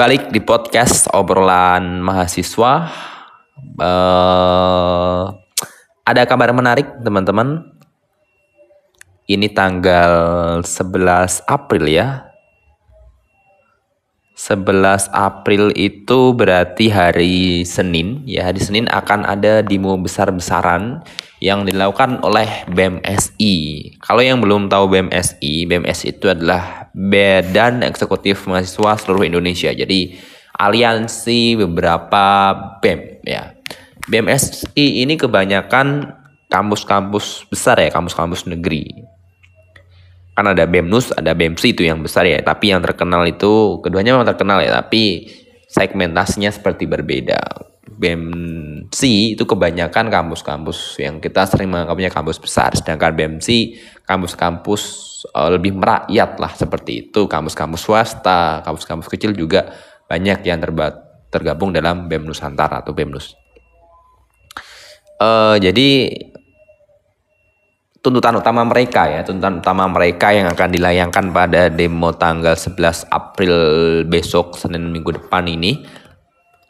balik di podcast obrolan mahasiswa. Uh, ada kabar menarik teman-teman. Ini tanggal 11 April ya. 11 April itu berarti hari Senin. Ya, hari Senin akan ada demo besar-besaran yang dilakukan oleh BMSI. Kalau yang belum tahu BMSI, BMSI itu adalah Badan Eksekutif Mahasiswa Seluruh Indonesia. Jadi aliansi beberapa BEM ya. BMSI ini kebanyakan kampus-kampus besar ya, kampus-kampus negeri. Kan ada BEMNUS, ada BEMSI itu yang besar ya, tapi yang terkenal itu keduanya memang terkenal ya, tapi segmentasinya seperti berbeda. BEMC itu kebanyakan kampus-kampus yang kita sering menganggapnya kampus besar, sedangkan BEMC kampus-kampus uh, lebih merakyat lah seperti itu, kampus-kampus swasta, kampus-kampus kecil juga banyak yang tergabung dalam BEM Nusantara atau BEMNUS. Uh, jadi tuntutan utama mereka ya, tuntutan utama mereka yang akan dilayangkan pada demo tanggal 11 April besok Senin minggu depan ini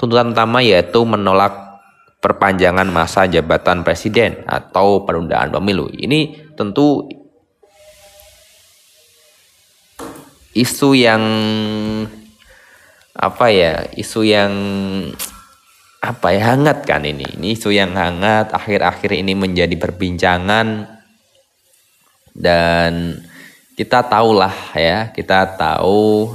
Tuntutan utama yaitu menolak perpanjangan masa jabatan presiden atau penundaan pemilu. Ini tentu isu yang apa ya isu yang apa ya hangat kan ini ini isu yang hangat akhir-akhir ini menjadi perbincangan dan kita tahulah ya kita tahu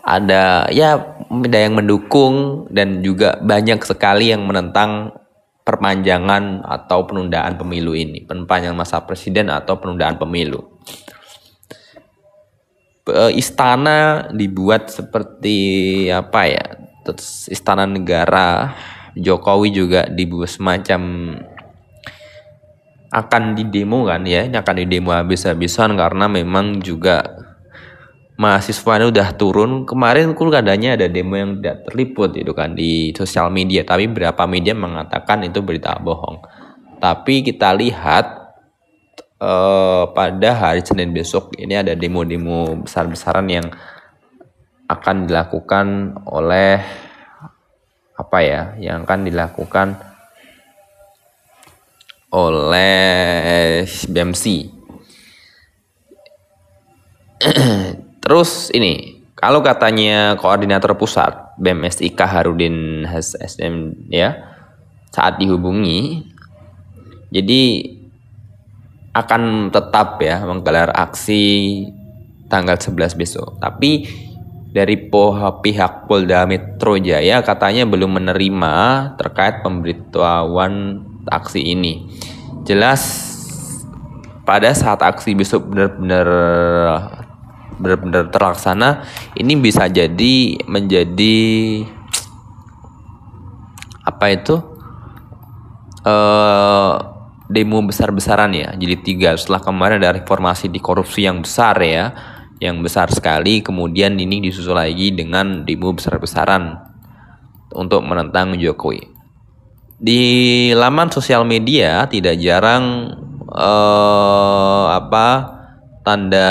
ada ya ada yang mendukung dan juga banyak sekali yang menentang perpanjangan atau penundaan pemilu ini, perpanjangan masa presiden atau penundaan pemilu. Istana dibuat seperti apa ya? Istana negara Jokowi juga dibuat semacam akan didemo kan ya, ini akan didemo habis-habisan karena memang juga mahasiswanya udah turun. Kemarin kur katanya ada demo yang tidak terliput itu kan di sosial media. Tapi berapa media mengatakan itu berita bohong. Tapi kita lihat eh, pada hari Senin besok ini ada demo-demo besar-besaran yang akan dilakukan oleh apa ya yang akan dilakukan oleh BMC Terus ini, kalau katanya koordinator pusat BMSIK Harudin HSM ya, saat dihubungi, jadi akan tetap ya menggelar aksi tanggal 11 besok. Tapi dari pihak Polda Metro Jaya katanya belum menerima terkait pemberitahuan aksi ini. Jelas pada saat aksi besok benar-benar benar-benar terlaksana ini bisa jadi menjadi apa itu? Uh, demo besar-besaran ya. Jadi tiga setelah kemarin ada reformasi di korupsi yang besar ya yang besar sekali kemudian ini disusul lagi dengan demo besar-besaran untuk menentang Jokowi. Di laman sosial media tidak jarang uh, apa tanda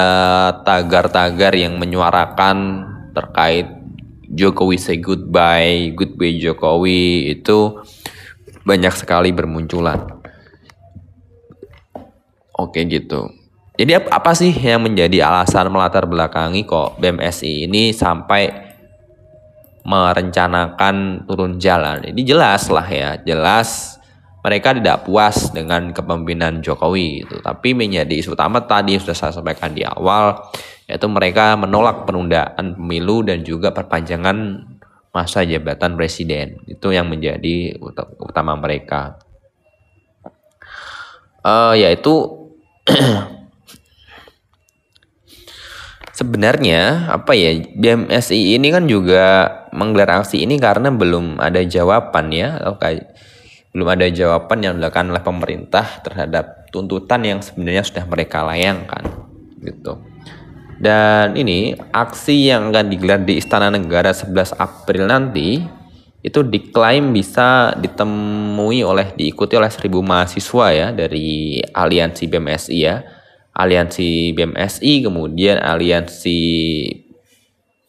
tagar-tagar yang menyuarakan terkait Jokowi say goodbye, goodbye Jokowi itu banyak sekali bermunculan. Oke gitu. Jadi apa sih yang menjadi alasan melatar belakangi kok BMSI ini sampai merencanakan turun jalan? Ini jelas lah ya, jelas mereka tidak puas dengan kepemimpinan Jokowi itu. Tapi menjadi isu utama tadi sudah saya sampaikan di awal yaitu mereka menolak penundaan pemilu dan juga perpanjangan masa jabatan presiden. Itu yang menjadi utama mereka. Uh, yaitu sebenarnya apa ya BMSI ini kan juga menggelar aksi ini karena belum ada jawaban ya okay belum ada jawaban yang dilakukan oleh pemerintah terhadap tuntutan yang sebenarnya sudah mereka layangkan gitu. Dan ini aksi yang akan digelar di Istana Negara 11 April nanti itu diklaim bisa ditemui oleh diikuti oleh 1000 mahasiswa ya dari aliansi BMSI ya. Aliansi BMSI kemudian aliansi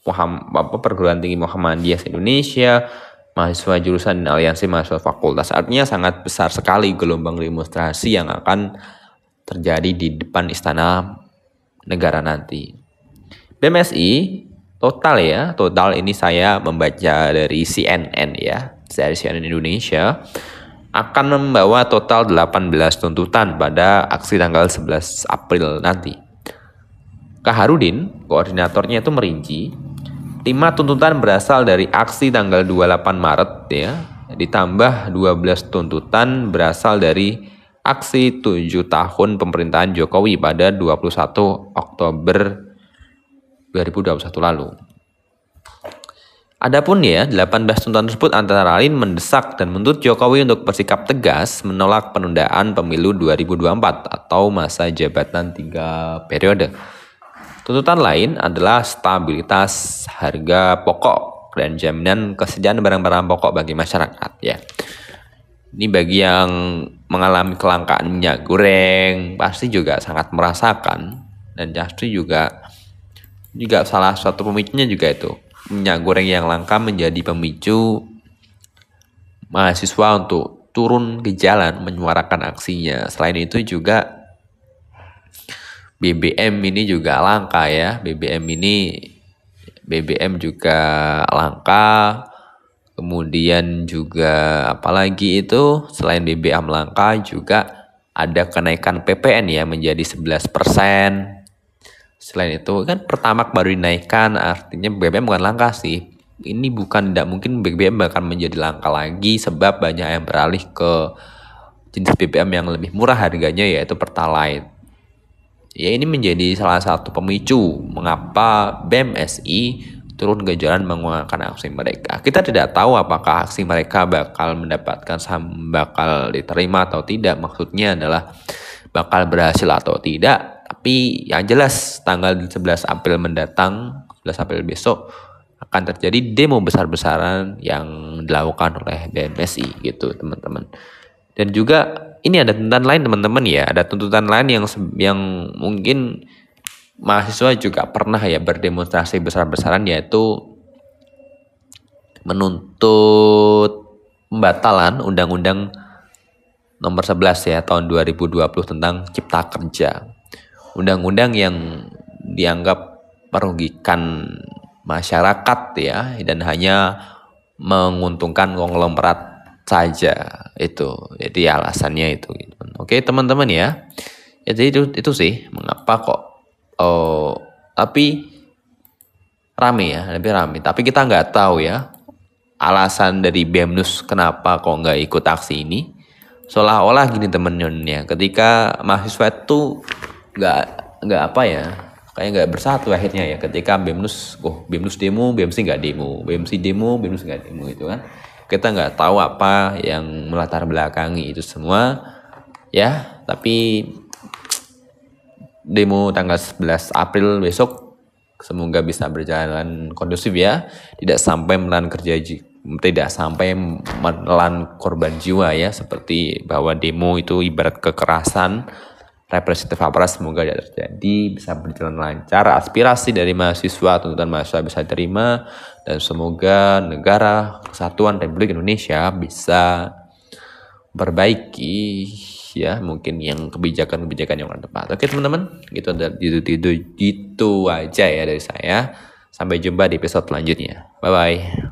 Muhammad, apa, perguruan tinggi Muhammadiyah Indonesia, mahasiswa jurusan aliansi mahasiswa fakultas. Artinya sangat besar sekali gelombang demonstrasi yang akan terjadi di depan istana negara nanti. BMSI total ya, total ini saya membaca dari CNN ya, dari CNN Indonesia akan membawa total 18 tuntutan pada aksi tanggal 11 April nanti. Kaharudin, koordinatornya itu merinci, lima tuntutan berasal dari aksi tanggal 28 Maret ya, ditambah 12 tuntutan berasal dari aksi 7 tahun pemerintahan Jokowi pada 21 Oktober 2021 lalu. Adapun ya, 18 tuntutan tersebut antara lain mendesak dan menuntut Jokowi untuk bersikap tegas menolak penundaan pemilu 2024 atau masa jabatan tiga periode. Tuntutan lain adalah stabilitas harga pokok dan jaminan kesediaan barang-barang pokok bagi masyarakat ya. Ini bagi yang mengalami kelangkaan minyak goreng pasti juga sangat merasakan dan pasti juga juga salah satu pemicunya juga itu minyak goreng yang langka menjadi pemicu mahasiswa untuk turun ke jalan menyuarakan aksinya. Selain itu juga BBM ini juga langka ya. BBM ini BBM juga langka. Kemudian juga apalagi itu selain BBM langka juga ada kenaikan PPN ya menjadi 11%. Selain itu kan pertamax baru dinaikkan artinya BBM bukan langka sih. Ini bukan tidak mungkin BBM bahkan menjadi langka lagi sebab banyak yang beralih ke jenis BBM yang lebih murah harganya yaitu Pertalite. Ya ini menjadi salah satu pemicu mengapa BMSI turun ke jalan menguangkan aksi mereka. Kita tidak tahu apakah aksi mereka bakal mendapatkan saham bakal diterima atau tidak. Maksudnya adalah bakal berhasil atau tidak tapi yang jelas tanggal 11 April mendatang, 11 April besok akan terjadi demo besar-besaran yang dilakukan oleh BMSI gitu teman-teman. Dan juga ini ada tuntutan lain teman-teman ya, ada tuntutan lain yang yang mungkin mahasiswa juga pernah ya berdemonstrasi besar-besaran yaitu menuntut pembatalan undang-undang nomor 11 ya tahun 2020 tentang cipta kerja. Undang-undang yang dianggap merugikan masyarakat ya dan hanya menguntungkan konglomerat saja itu. Jadi alasannya itu gitu. oke teman-teman ya. ya jadi itu itu sih mengapa kok oh tapi rame ya lebih rame. Tapi kita nggak tahu ya alasan dari BEMNUS kenapa kok nggak ikut aksi ini. Seolah-olah gini temen-temennya ketika mahasiswa itu nggak nggak apa ya kayak nggak bersatu akhirnya ya. Ketika BEMNUS oh BEMNUS demo BMC nggak demo BMC demo BEMNUS nggak demo itu kan kita nggak tahu apa yang melatar belakangi itu semua ya. Tapi demo tanggal 11 April besok semoga bisa berjalan kondusif ya. Tidak sampai menelan kerja tidak sampai menelan korban jiwa ya. Seperti bahwa demo itu ibarat kekerasan representatif aparat semoga tidak terjadi, bisa berjalan lancar, aspirasi dari mahasiswa, tuntutan mahasiswa bisa diterima, dan semoga negara kesatuan Republik Indonesia bisa perbaiki ya mungkin yang kebijakan-kebijakan yang tepat. Oke teman-teman, gitu itu, itu, itu, itu aja ya dari saya. Sampai jumpa di episode selanjutnya. Bye bye.